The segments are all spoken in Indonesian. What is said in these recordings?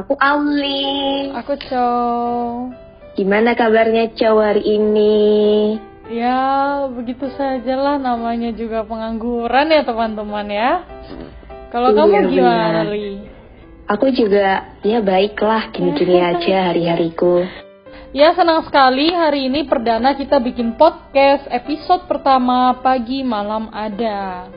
Aku Auli. Aku Chow. Gimana kabarnya Chow hari ini? Ya, begitu saja lah namanya juga pengangguran ya teman-teman ya. Kalau Iya, kamu gimana, benar. Li? Aku juga ya baiklah gini-gini aja hari-hariku. Ya, senang sekali hari ini perdana kita bikin podcast episode pertama pagi malam ada.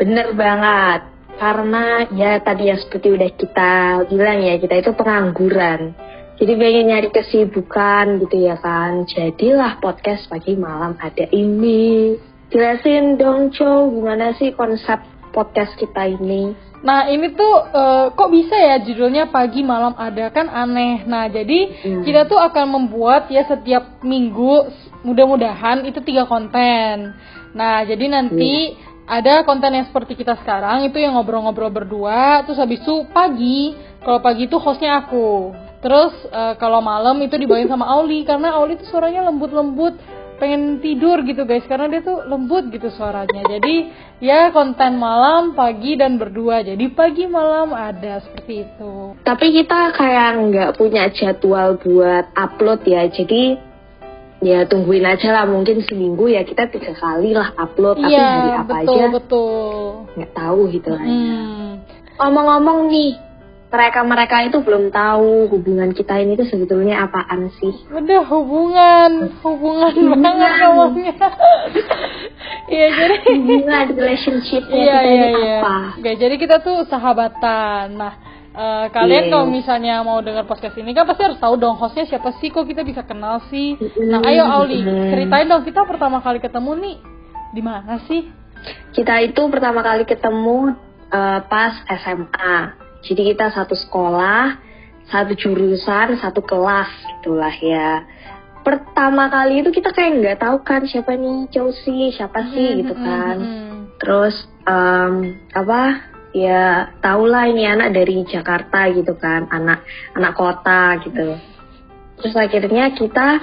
Bener banget. Karena ya tadi yang seperti udah kita bilang ya kita itu pengangguran. Jadi pengen nyari kesibukan gitu ya kan. Jadilah podcast pagi malam ada ini. Jelasin dong Chow gimana sih konsep podcast kita ini? Nah, ini tuh eh, kok bisa ya judulnya pagi malam ada kan aneh. Nah, jadi Hmm. kita tuh akan membuat ya setiap minggu mudah-mudahan itu tiga konten. Nah, jadi nanti ada konten yang seperti kita sekarang itu yang ngobrol-ngobrol berdua, terus habis itu pagi, kalau pagi itu hostnya aku. Terus eh, kalau malam itu dibawain sama Auli karena Auli tuh suaranya lembut-lembut, pengen tidur gitu guys karena dia tuh lembut gitu suaranya. Jadi ya konten malam, pagi dan berdua. Jadi pagi malam ada seperti itu. Tapi kita kayak nggak punya jadwal buat upload ya. Jadi ya tungguin aja lah mungkin seminggu ya kita tiga kali lah upload. Tapi hari Iya, apa betul aja betul. nggak tahu gitu ya. Hmm. Ngomong-ngomong nih, mereka-mereka itu belum tahu hubungan kita ini tuh sebetulnya apaan sih? Udah hubungan, hubungan banget ngomongnya. Iya jadi Hubungan relationshipnya Iya kita iya ini iya. apa? Oke, jadi kita tuh sahabatan. Nah, eh, kalian Iya. kalau misalnya mau dengar podcast ini kan pasti harus tahu dong hostnya siapa sih kok kita bisa kenal sih. Nah, ayo Auli, ceritain dong kita pertama kali ketemu nih di mana sih? Kita itu pertama kali ketemu eh, pas SMA. Jadi kita satu sekolah, satu jurusan, satu kelas gitulah ya. Pertama kali itu kita kayak nggak tahu kan siapa nih Chelsea, siapa sih gitu Hmm, kan. hmm, hmm. Terus em, apa? Ya tahulah ini anak dari Jakarta gitu kan, anak anak kota gitu. Terus akhirnya kita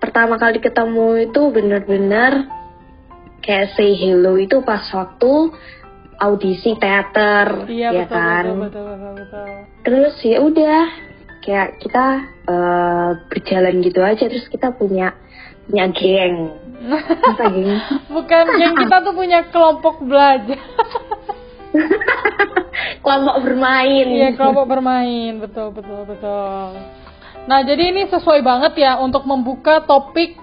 pertama kali ketemu itu bener-bener kayak say hello itu pas waktu audisi teater, Iya ya betul, kan. betul betul betul betul. Terus ya udah kayak kita eh, berjalan gitu aja terus kita punya punya geng. Geng? Bukan yang kita tuh punya kelompok belajar. Kelompok bermain. Iya, kelompok bermain. Betul, betul, betul. Nah, jadi ini sesuai banget ya untuk membuka topik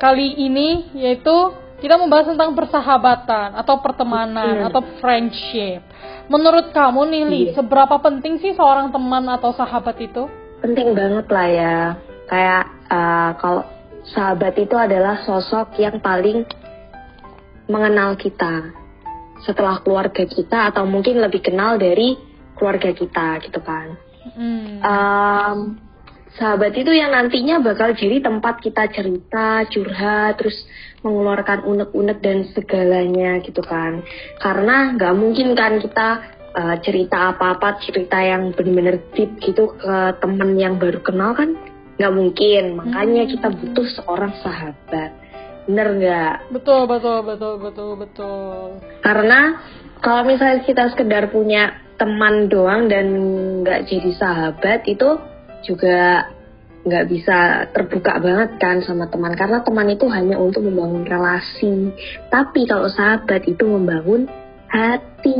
kali ini yaitu kita membahas tentang persahabatan atau pertemanan atau friendship. Menurut kamu nih, Li, Iya. seberapa penting sih seorang teman atau sahabat itu? Penting banget lah ya. Kayak eh, kalau sahabat itu adalah sosok yang paling mengenal kita setelah keluarga kita atau mungkin lebih kenal dari keluarga kita gitu kan. Hmm. Em, sahabat itu yang nantinya bakal jadi tempat kita cerita, curhat, terus mengeluarkan unek-unek dan segalanya gitu kan. Karena nggak mungkin kan kita eh, cerita apa-apa, cerita yang bener-bener deep gitu ke temen yang baru kenal kan nggak mungkin. Makanya Hmm. kita butuh seorang sahabat. Bener nggak? Betul, betul, betul, betul, betul. Karena kalau misalnya kita sekedar punya teman doang dan nggak jadi sahabat itu juga nggak bisa terbuka banget kan sama teman karena teman itu hanya untuk membangun relasi tapi kalau sahabat itu membangun hati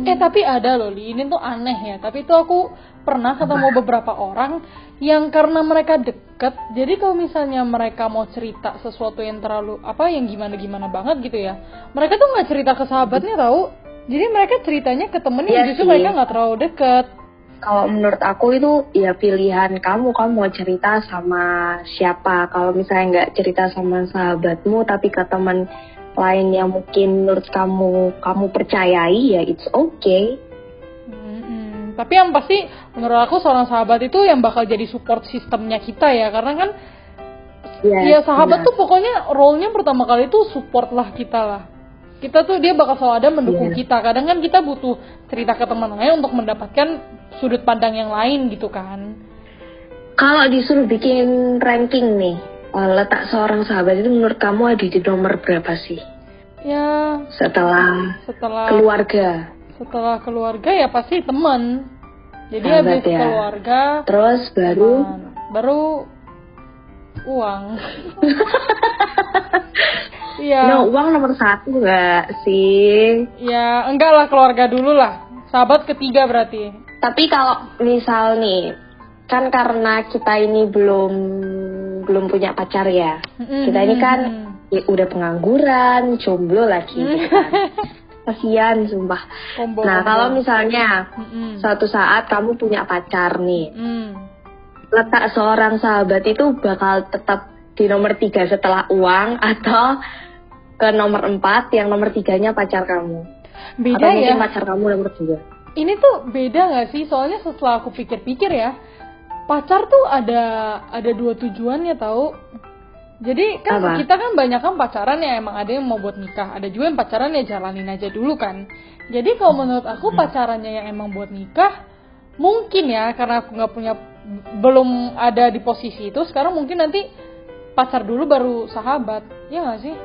Eh tapi ada loh Li, ini tuh aneh ya. Tapi itu aku pernah ketemu beberapa orang yang karena mereka deket, jadi kalau misalnya mereka mau cerita sesuatu yang terlalu apa yang gimana gimana banget gitu ya, mereka tuh nggak cerita ke sahabatnya tahu. Jadi mereka ceritanya ke temennya Iya justru sih. mereka nggak terlalu deket. kalau menurut aku itu ya pilihan kamu kamu mau cerita sama siapa kalau misalnya nggak cerita sama sahabatmu tapi ke teman lain yang mungkin menurut kamu kamu percayai ya it's okay. Tapi yang pasti menurut aku seorang sahabat itu yang bakal jadi support sistemnya kita ya, karena kan ya Iya sahabat benar. tuh pokoknya role-nya pertama kali tuh support lah kita lah. Kita tuh dia bakal selalu ada mendukung Iya. kita. Kadang kan kita butuh cerita ke teman lain untuk mendapatkan sudut pandang yang lain gitu kan. Kalau disuruh bikin ranking nih, letak seorang sahabat itu menurut kamu ada di nomor berapa sih? Ya Setelah setelah keluarga. setelah keluarga ya pasti teman. Jadi Sahabat habis ya. keluarga Terus baru teman. baru uang. Iya. No, uang nomor satu nggak sih? Ya, enggak lah keluarga dulu lah. Sahabat ketiga berarti. Tapi kalau misal nih, kan karena kita ini belum belum punya pacar ya. Mm-mm, Kita ini kan ya, udah pengangguran, jomblo lagi. gitu kan. Kasian sumpah. Combo. Nah, kalau misalnya Mm-mm. suatu saat kamu punya pacar nih, Mm. letak seorang sahabat itu bakal tetap di nomor tiga setelah uang atau ke nomor empat yang nomor tiganya pacar kamu Beda atau ya. mungkin pacar kamu nomor dua Ini tuh beda nggak sih? Soalnya setelah aku pikir-pikir ya, pacar tuh ada ada dua tujuannya tahu. Jadi kan Apa? kita kan banyak kan pacaran ya emang ada yang mau buat nikah, ada juga yang pacaran ya jalanin aja dulu kan. Jadi kalau menurut aku pacarannya yang emang buat nikah, mungkin ya karena aku nggak punya belum ada di posisi itu, sekarang mungkin nanti pacar dulu baru sahabat, ya nggak sih?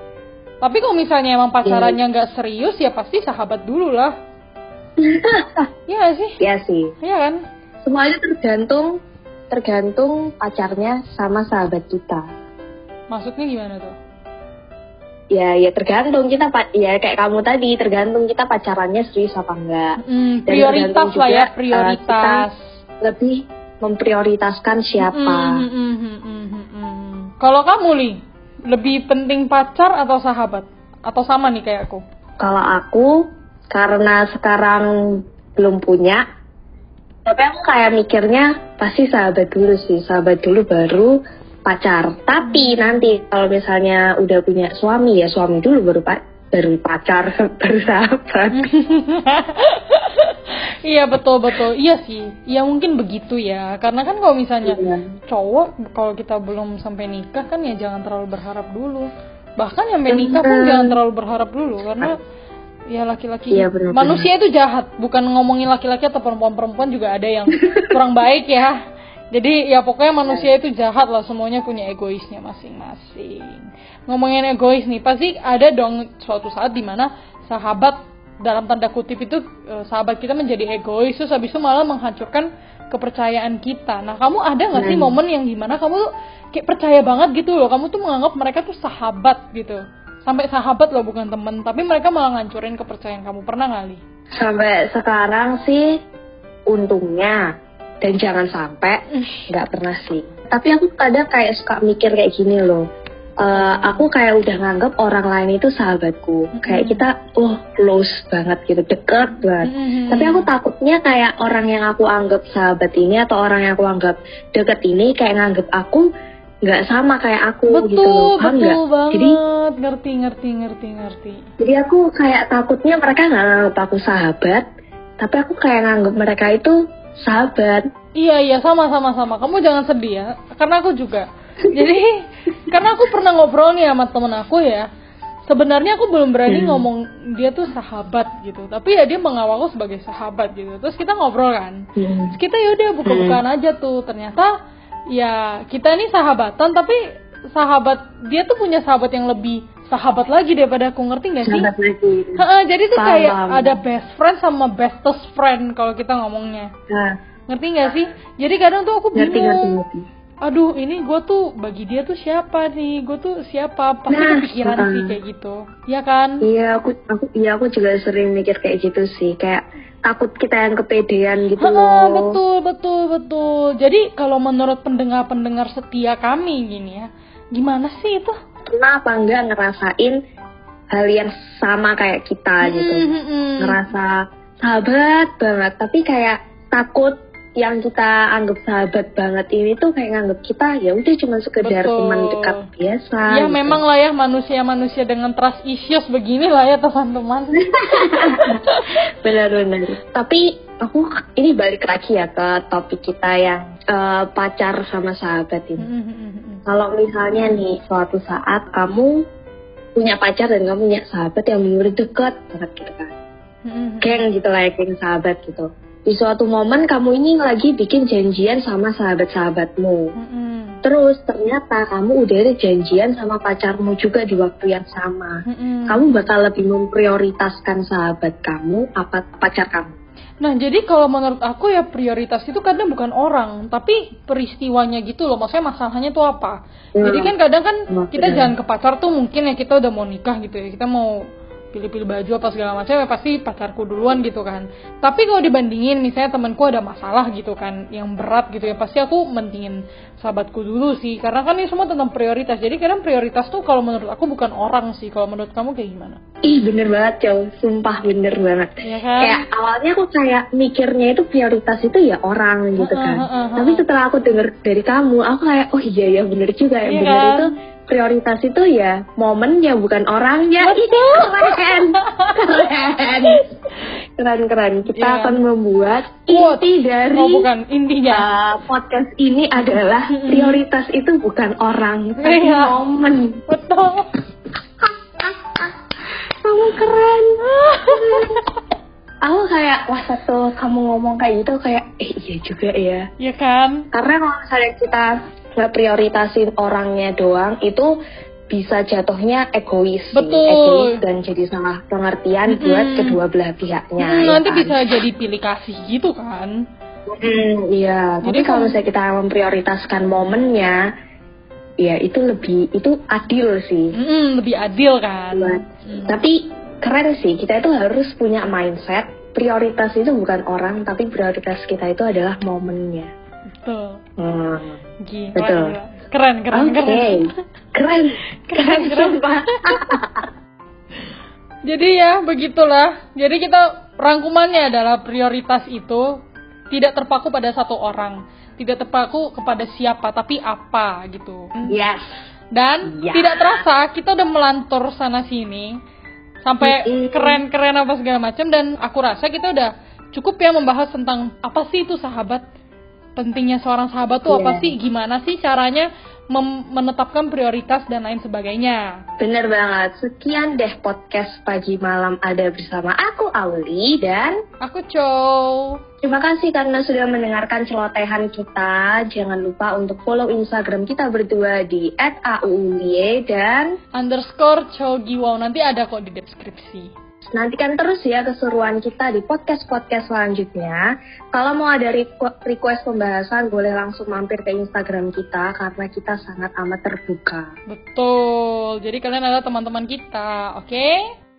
Tapi kalau misalnya emang pacarannya nggak serius ya pasti sahabat dulu lah. Iya nggak sih? ya sih Iya kan? semuanya tergantung tergantung pacarnya sama sahabat kita Maksudnya gimana tuh? ya ya tergantung kita pa- ya kayak kamu tadi tergantung kita pacarannya serius apa enggak Hmm, prioritas lah ya, uh, prioritas. lebih memprioritaskan siapa Hmm, hmm, hmm, hmm, hmm, hmm. Kalau kamu li, lebih penting pacar atau sahabat? Atau sama nih kayak aku? Kalau aku karena sekarang belum punya, tapi aku kayak mikirnya pasti sahabat dulu sih, sahabat dulu baru pacar. Tapi nanti kalau misalnya udah punya suami ya suami dulu baru pak baru pacar baru sahabat. Iya betul betul, iya sih, iya mungkin begitu ya. Karena kan kalau misalnya Iya. cowok kalau kita belum sampai nikah kan ya jangan terlalu berharap dulu. Bahkan sampai nikah pun jangan terlalu berharap dulu karena ya laki-laki Iya, benar-benar. manusia itu jahat, bukan ngomongin laki-laki atau perempuan-perempuan juga ada yang kurang baik ya. Jadi ya pokoknya manusia itu jahat lah semuanya punya egoisnya masing-masing. Ngomongin egois nih pasti ada dong suatu saat di mana sahabat dalam tanda kutip itu eh, sahabat kita menjadi egois terus habis itu malah menghancurkan kepercayaan kita. Nah kamu ada nggak sih Hmm. momen yang di mana kamu tuh kayak percaya banget gitu loh, kamu tuh menganggap mereka tuh sahabat gitu, sampai sahabat loh bukan temen, tapi mereka malah ngancurin kepercayaan kamu pernah kali? Sampai sekarang sih untungnya dan jangan sampai nggak pernah sih. Tapi aku kadang kayak suka mikir kayak gini loh. Eh, aku kayak udah nganggap orang lain itu sahabatku. Kayak kita, oh close banget gitu, deket banget. Mm-mm. Tapi aku takutnya kayak orang yang aku anggap sahabat ini atau orang yang aku anggap deket ini kayak nganggap aku nggak sama kayak aku gitu betul loh. Paham betul banget, Jadi ngerti ngerti ngerti ngerti. jadi aku kayak takutnya mereka nggak nganggap aku sahabat, tapi aku kayak nganggap mereka itu sahabat. Iya iya sama sama sama. Kamu jangan sedih ya, karena aku juga. Jadi karena aku pernah ngobrol nih sama temen aku ya. Sebenarnya aku belum berani Hmm. ngomong dia tuh sahabat gitu, tapi ya dia menganggap aku sebagai sahabat gitu. Terus kita ngobrol kan. Hmm. Terus kita yaudah buka-bukaan aja tuh. Ternyata ya kita ini sahabatan, tapi sahabat dia tuh punya sahabat yang lebih sahabat lagi daripada aku ngerti gak sih? Lagi. Ha-ha, jadi tuh Paham, kayak ada best friend sama bestest friend kalau kita ngomongnya. Nah, Ngerti gak sih? Jadi kadang tuh aku ngerti ngerti bingung. ngerti. Aduh, ini gue tuh bagi dia tuh siapa nih? Gue tuh siapa? Pasti Nah, kepikiran uh-uh. sih kayak gitu. Ya kan? Iya, aku aku iya aku juga sering mikir kayak gitu sih, kayak takut kita yang kepedean gitu loh. betul, betul, betul. Jadi kalau menurut pendengar-pendengar setia kami gini ya, gimana sih itu? Pernah apa enggak ngerasain hal yang sama kayak kita gitu. Mm-mm. ngerasa sahabat banget tapi kayak takut yang kita anggap sahabat banget ini tuh kayak nganggap kita ya udah cuma sekedar Betul. teman dekat biasa Ya gitu. memang lah ya manusia-manusia dengan trust issues begini lah ya teman-teman. benar-benar tapi aku ini balik lagi ya ke topik kita yang eh, pacar sama sahabat ini Mm-mm. kalau misalnya nih suatu saat kamu punya pacar dan kamu punya sahabat yang benar dekat banget gitu kan geng gitu lah ya, geng sahabat gitu. Di suatu momen kamu ini lagi bikin janjian sama sahabat-sahabatmu. Mm-mm. Terus ternyata kamu udah ada janjian sama pacarmu juga di waktu yang sama. Mm-mm. Kamu bakal lebih memprioritaskan sahabat kamu apa pacar kamu? Nah, jadi kalau menurut aku ya prioritas itu kadang bukan orang, tapi peristiwanya gitu loh. Maksudnya masalahnya tuh apa? Hmm. Jadi kan kadang kan Hmm, kita jalan ke pacar tuh mungkin ya kita udah mau nikah gitu ya. Kita mau pilih-pilih baju apa segala macam ya pasti pacarku duluan gitu kan. Tapi kalau dibandingin misalnya temanku ada masalah gitu kan yang berat gitu ya pasti aku mentingin sahabatku dulu sih karena kan ini semua tentang prioritas. Jadi kadang prioritas tuh kalau menurut aku bukan orang sih. Kalau menurut kamu kayak gimana? Ih bener banget Cel, sumpah bener banget. Ya kan? Kayak awalnya aku kayak mikirnya itu prioritas itu ya orang gitu Heeh, kan. heeh, heeh. Tapi setelah aku denger dari kamu, aku kayak oh iya ya bener juga ya Iya bener kan? itu prioritas itu ya momennya bukan orangnya. Betul. keren, keren, keren keren. Kita Iya. akan membuat inti dari Oh bukan intinya. uh, podcast ini adalah prioritas itu bukan orang, tapi Iya. momen. Betul. Kamu keren. aku kayak wah satu kamu ngomong kayak gitu kayak eh iya juga ya. ya kan? Karena kalau misalnya kita nggak prioritasin orangnya doang itu bisa jatuhnya egois, sih. Betul. egois dan jadi salah pengertian buat Mm-mm. kedua belah pihaknya. Hmm, ya nanti kan? bisa jadi pilih kasih gitu kan? Mm, iya, Jadi tapi kalau kalau- misalnya kita memprioritaskan momennya, ya itu lebih itu adil sih. Mm, lebih adil kan? Buat. Mm. Tapi keren sih, kita itu harus punya mindset prioritas itu bukan orang, tapi prioritas kita itu adalah momennya. Betul. Hmm. Gila. Betul. gila. Keren, keren, Oke, keren. keren, Keren, keren. sumpah. Jadi ya begitulah. Jadi kita rangkumannya adalah prioritas itu tidak terpaku pada satu orang, tidak terpaku kepada siapa, tapi apa gitu. yes. Dan Ya. tidak terasa kita udah melantur sana sini sampai keren-keren apa segala macam dan aku rasa kita udah cukup ya membahas tentang apa sih itu sahabat pentingnya seorang sahabat tuh apa Iya. sih gimana sih caranya menetapkan prioritas dan lain sebagainya. Bener banget. Sekian deh podcast pagi malam ada bersama aku Auli dan Aku cow. Terima kasih karena sudah mendengarkan celotehan kita. Jangan lupa untuk follow Instagram kita berdua di @aulie dan underscore Chogiwow nanti ada kok di deskripsi. Nantikan terus ya keseruan kita di podcast-podcast selanjutnya. Kalau mau ada requ- request pembahasan boleh langsung mampir ke Instagram kita karena kita sangat amat terbuka. Betul. Jadi kalian adalah teman-teman kita, oke?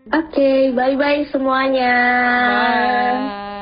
Oke, bye-bye semuanya. Bye.